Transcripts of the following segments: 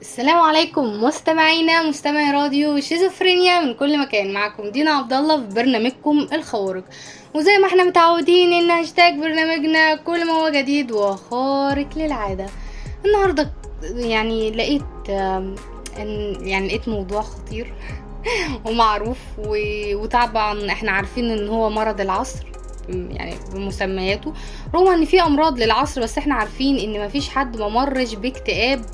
السلام عليكم مستمعينا مستمعي راديو شيزوفرينيا من كل مكان. معكم دينا عبد الله في برنامجكم الخوارق وزي ما إحنا متعودين إن هاشتاج برنامجنا كل ما هو جديد وخارق للعادة. النهارده يعني لقيت إن- يعني لقيت موضوع خطير ومعروف وطبعا إحنا عارفين إن هو مرض العصر يعني بمسمياته. رغم إن في أمراض للعصر بس إحنا عارفين إن مفيش حد ما مرش باكتئاب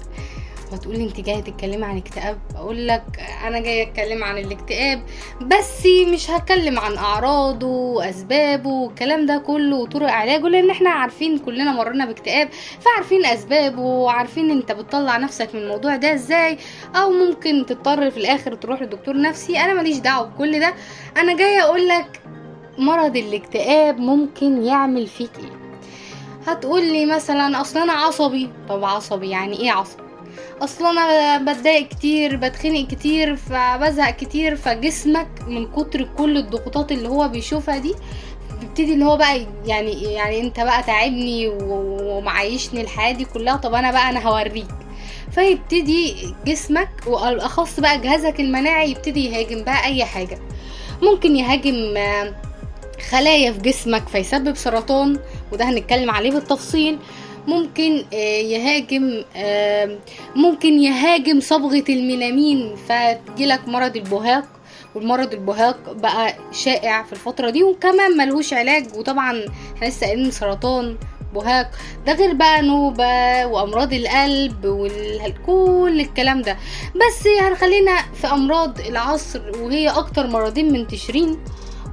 وتقولي انت جاية تتكلمي عن اكتئاب أقول لك أنا جاية أتكلم عن الاكتئاب بس مش هتكلم عن أعراضه وأسبابه والكلام ده كله وطرق علاجه لأن إحنا عارفين كلنا مرينا باكتئاب فعارفين أسبابه وعارفين انت بتطلع نفسك من الموضوع ده إزاي أو ممكن تضطر في الآخر تروح لدكتور نفسي أنا ماليش دعوة بكل ده. أنا جاية أقول لك مرض الاكتئاب ممكن يعمل فيك إيه؟ هتقولي مثلا أصل أنا عصبي طب عصبي يعني إيه عصبي؟ أصل أنا بتضايق كتير بتخنق كتير فبزهق كتير فجسمك من كتر كل الضغوطات اللي هو بيشوفها دي بيبتدي اللي هو بقى يعني يعني أنت بقى تعبني ومعيشني الحياة دي كلها طب أنا بقى أنا هوريك. فيبتدي جسمك والاخص بقى جهازك المناعي يبتدي يهاجم بقى أي حاجة. ممكن يهاجم خلايا في جسمك فيسبب سرطان وده هنتكلم عليه بالتفصيل. ممكن آه، يهاجم ممكن يهاجم صبغة الميلامين فتجيلك مرض البهاق والمرض البهاق بقى شائع في الفترة دي وكمان ملهوش علاج وطبعا إحنا لسه قايلين سرطان بهاق. ده غير بقى نوبة وأمراض القلب وكل الكلام ده. بس هنخلينا في أمراض العصر وهي أكتر مرضين منتشرين.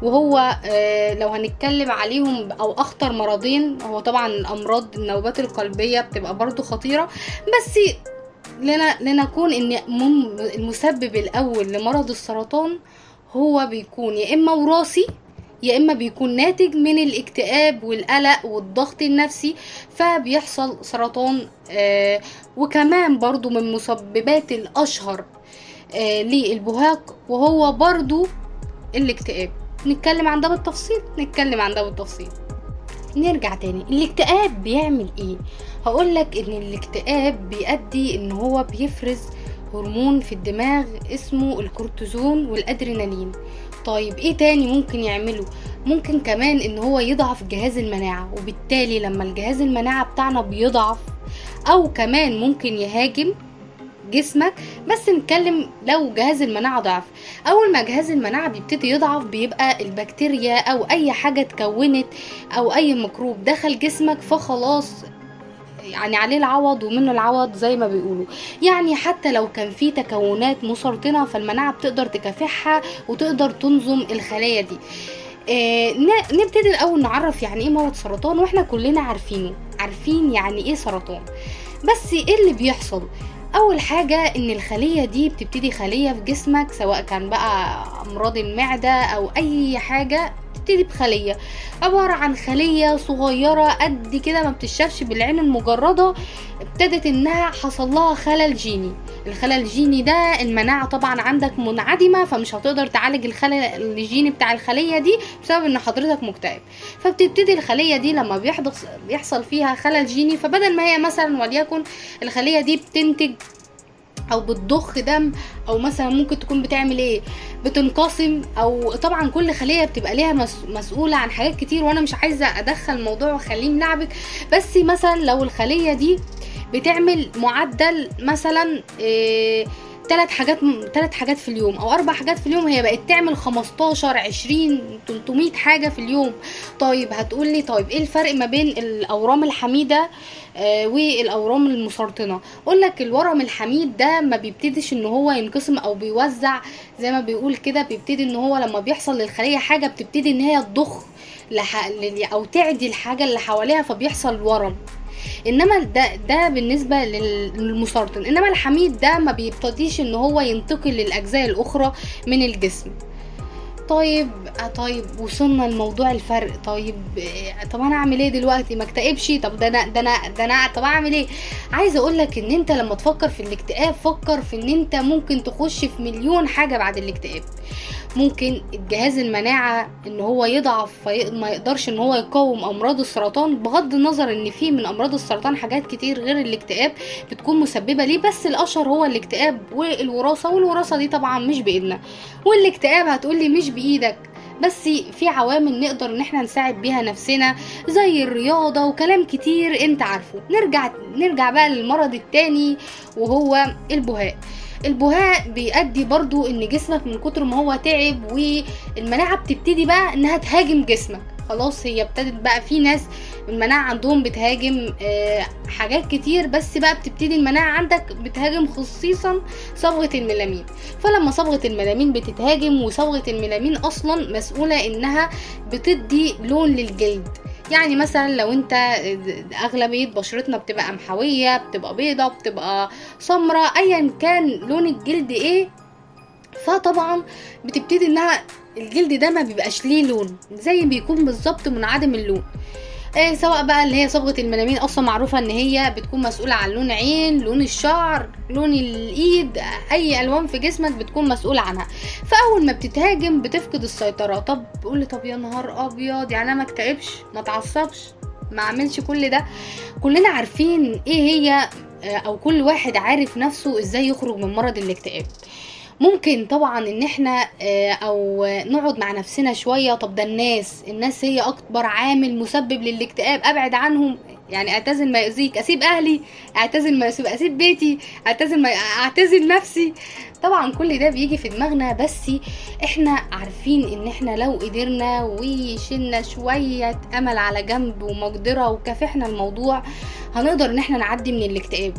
وهو آه، لو هنتكلم عليهم أو أخطر مرضين هو طبعا الامراض النوبات القلبية بتبقى برضو خطيرة. بس لنا لنكون إن المسبب الأول لمرض السرطان هو بيكون يا إما وراثي يا إما بيكون ناتج من الاكتئاب والقلق والضغط النفسي فبيحصل سرطان آه، وكمان برضو من مسببات الأشهر آه، للبهاق وهو برضو الاكتئاب. نتكلم عن ده بالتفصيل؟ نتكلم عن ده بالتفصيل. نرجع تاني. الاكتئاب بيعمل إيه؟ هقولك إن الاكتئاب بيؤدي إن هو بيفرز هرمون في الدماغ اسمه الكورتيزون والأدرينالين. طيب إيه تاني ممكن يعمله؟ ممكن كمان إن هو يضعف جهاز المناعة وبالتالي لما الجهاز المناعة بتاعنا بيضعف أو كمان ممكن يهاجم جسمك بس نتكلم لو جهاز المناعة ضعف. أول ما جهاز المناعة بيبتدي يضعف بيبقى البكتيريا أو أي حاجة اتكونت أو أي ميكروب دخل جسمك فخلاص يعني عليه العوض ومنه العوض زي ما بيقولوا. يعني حتى لو كان في تكونات مسرطنة فالمناعة بتقدر تكافحها وتقدر تنظم الخلايا دي. آه نبتدي الأول نعرف يعني إيه مرض سرطان وإحنا كلنا عارفينه. عارفين يعني إيه سرطان. بس إيه اللي بيحصل؟ أول حاجة إن الخلية دي بتبتدي خلية في جسمك سواء كان بقى أمراض المعدة أو أي حاجة تبتدي بخلية. عبارة عن خلية صغيرة قد كده ما بتشافش بالعين المجردة ابتدت إنها حصل لها خلل جيني. الخلل الجيني ده المناعة طبعا عندك منعدمة فمش هتقدر تعالج الخلل الجيني بتاع الخلية دي بسبب إن حضرتك مكتئب. فبتبتدي الخلية دي لما بيحصل فيها خلل جيني فبدل ما هي مثلا وليكن الخلية دي بتنتج أو بتضخ دم أو مثلا ممكن تكون بتعمل إيه؟ بتنقسم أو طبعا كل خلية بتبقى ليها مس- مسؤولة عن حاجات كتير وأنا مش عايزة أدخل الموضوع واخليه ملعبك بس مثلا لو الخلية دي بتعمل معدل مثلا إيه ثلاث حاجات ثلاث حاجات في اليوم أو أربع حاجات في اليوم هي بقت تعمل 15 20 300 حاجة في اليوم. طيب هتقولي طيب إيه الفرق ما بين الأورام الحميدة آه والأورام المسرطنة؟ أقول لك الورم الحميد ده ما بيبتديش إن هو ينقسم أو بيوزع زي ما بيقول كده بيبتدي إن هو لما بيحصل للخلية حاجة بتبتدي إن هي تضخ لح... أو تعدي الحاجة اللي حواليها فبيحصل ورم. إنما ده ده بالنسبة لل- للمسرطن إنما الحميد ده ما بيبتديش إن هو ينتقل للأجزاء الأخرى من الجسم. طيب آه طيب وصلنا لموضوع الفرق. طيب آه، طب أنا أعمل إيه دلوقتي؟ ما اكتئبش؟ طب ده أنا ده أنا ده أنا طب أعمل إيه؟ عايزه أقول لك إن أنت لما تفكر في الاكتئاب فكر في إن أنت ممكن تخش في مليون حاجة بعد الاكتئاب. ممكن الجهاز المناعة إن هو يضعف فما يقدرش إن هو يقاوم أمراض السرطان بغض النظر إن في من أمراض السرطان حاجات كتير غير الاكتئاب بتكون مسببة ليه بس الأشهر هو الاكتئاب والوراثة والوراثة دي طبعا مش بإيدنا. والاكتئاب هتقولي مش بإيدك بس في عوامل نقدر إن إحنا نساعد بيها نفسنا زي الرياضة وكلام كتير أنت عارفه. نرجع نرجع بقى للمرض التاني وهو البهاء. البهاء بيؤدي برضو إن جسمك من كتر ما هو تعب والمناعة بتبتدي بقى إنها تهاجم جسمك. خلاص هي ابتدت بقى في ناس المناعة عندهم بتهاجم آه، حاجات كتير بس بقى بتبتدي المناعة عندك بتهاجم خصيصا صبغة الميلامين. فلما صبغة الميلامين بتتهاجم وصبغة الميلامين أصلا مسؤولة إنها بتدي لون للجلد. يعني مثلا لو أنت أغلبية بشرتنا بتبقى قمحوية بتبقى بيضة بتبقى سمراء ايا كان لون الجلد إيه فطبعا بتبتدي إنها الجلد ده ما بيبقاش ليه لون زي بيكون بالظبط منعدم اللون. إيه سواء بقى اللي هي صبغة الملامين أصلا معروفة إن هي بتكون مسؤولة عن لون عين لون الشعر لون الإيد أي ألوان في جسمك بتكون مسؤولة عنها. فأول ما بتتهاجم بتفقد السيطرة. طب قولي طب يا نهار أبيض يعني أنا ما اكتئبش ما اتعصبش ما أعملش كل ده. كلنا عارفين إيه هي آه، أو كل واحد عارف نفسه إزاي يخرج من مرض الاكتئاب. ممكن طبعا إن إحنا آه، أو نقعد مع نفسنا شوية. طب ده الناس الناس هي أكبر عامل مسبب للاكتئاب. أبعد عنهم يعني أعتزل ما يؤذيك. أسيب أهلي أعتزل ما يسيب أسيب بيتي أعتزل ما أعتزل نفسي. طبعا كل ده بيجي في دماغنا بس إحنا عارفين إن إحنا لو قدرنا وشلنا شوية أمل على جنب ومقدرة وكافحنا الموضوع هنقدر إن إحنا نعدي من الاكتئاب.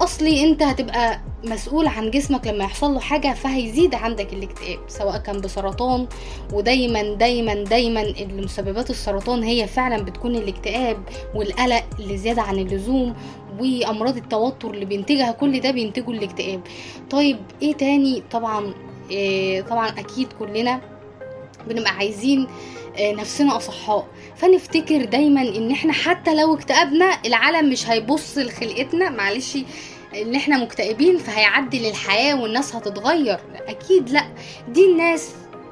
أصلي أنت هتبقى مسؤول عن جسمك لما يحصل له حاجة فهيزيد عندك الاكتئاب سواء كان بسرطان. ودايما دايما دايما اللي مسببات السرطان هي فعلا بتكون الاكتئاب والقلق اللي زيادة عن اللزوم وأمراض التوتر اللي بينتجها كل ده بينتجوا الاكتئاب. طيب إيه تاني؟ طبعا إيه طبعا أكيد كلنا بنبقى عايزين نفسنا أصحاء. فنفتكر دايما إن إحنا حتى لو اكتئبنا العالم مش هيبص لخلقتنا. معلش إن إحنا مكتئبين فهيعدي للحياة والناس هتتغير. أكيد لأ. دي الناس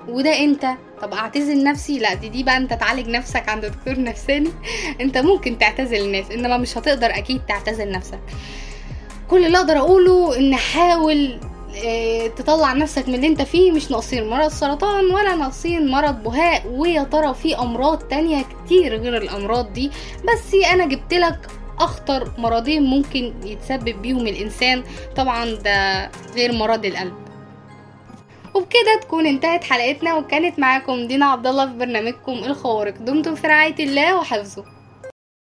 وده أنت. طب أعتزل نفسي؟ لأ دي دي بقى أنت تعالج نفسك عند دكتور نفساني. أنت ممكن تعتزل الناس إنما مش هتقدر أكيد تعتزل نفسك. كل اللي أقدر أقوله إن حاول آه، تطلع نفسك من اللي انت فيه مش ناقصين مرض سرطان ولا ناقصين مرض بهاء ويا ترى في أمراض تانية كتير غير الأمراض دي. بس أنا جبت لك أخطر مرضين ممكن يتسبب بيهم الإنسان. طبعا ده غير مرض القلب. وبكده تكون انتهت حلقتنا وكانت معاكم دينا عبد الله في برنامجكم الخوارق. دمتم في رعاية الله وحفظه.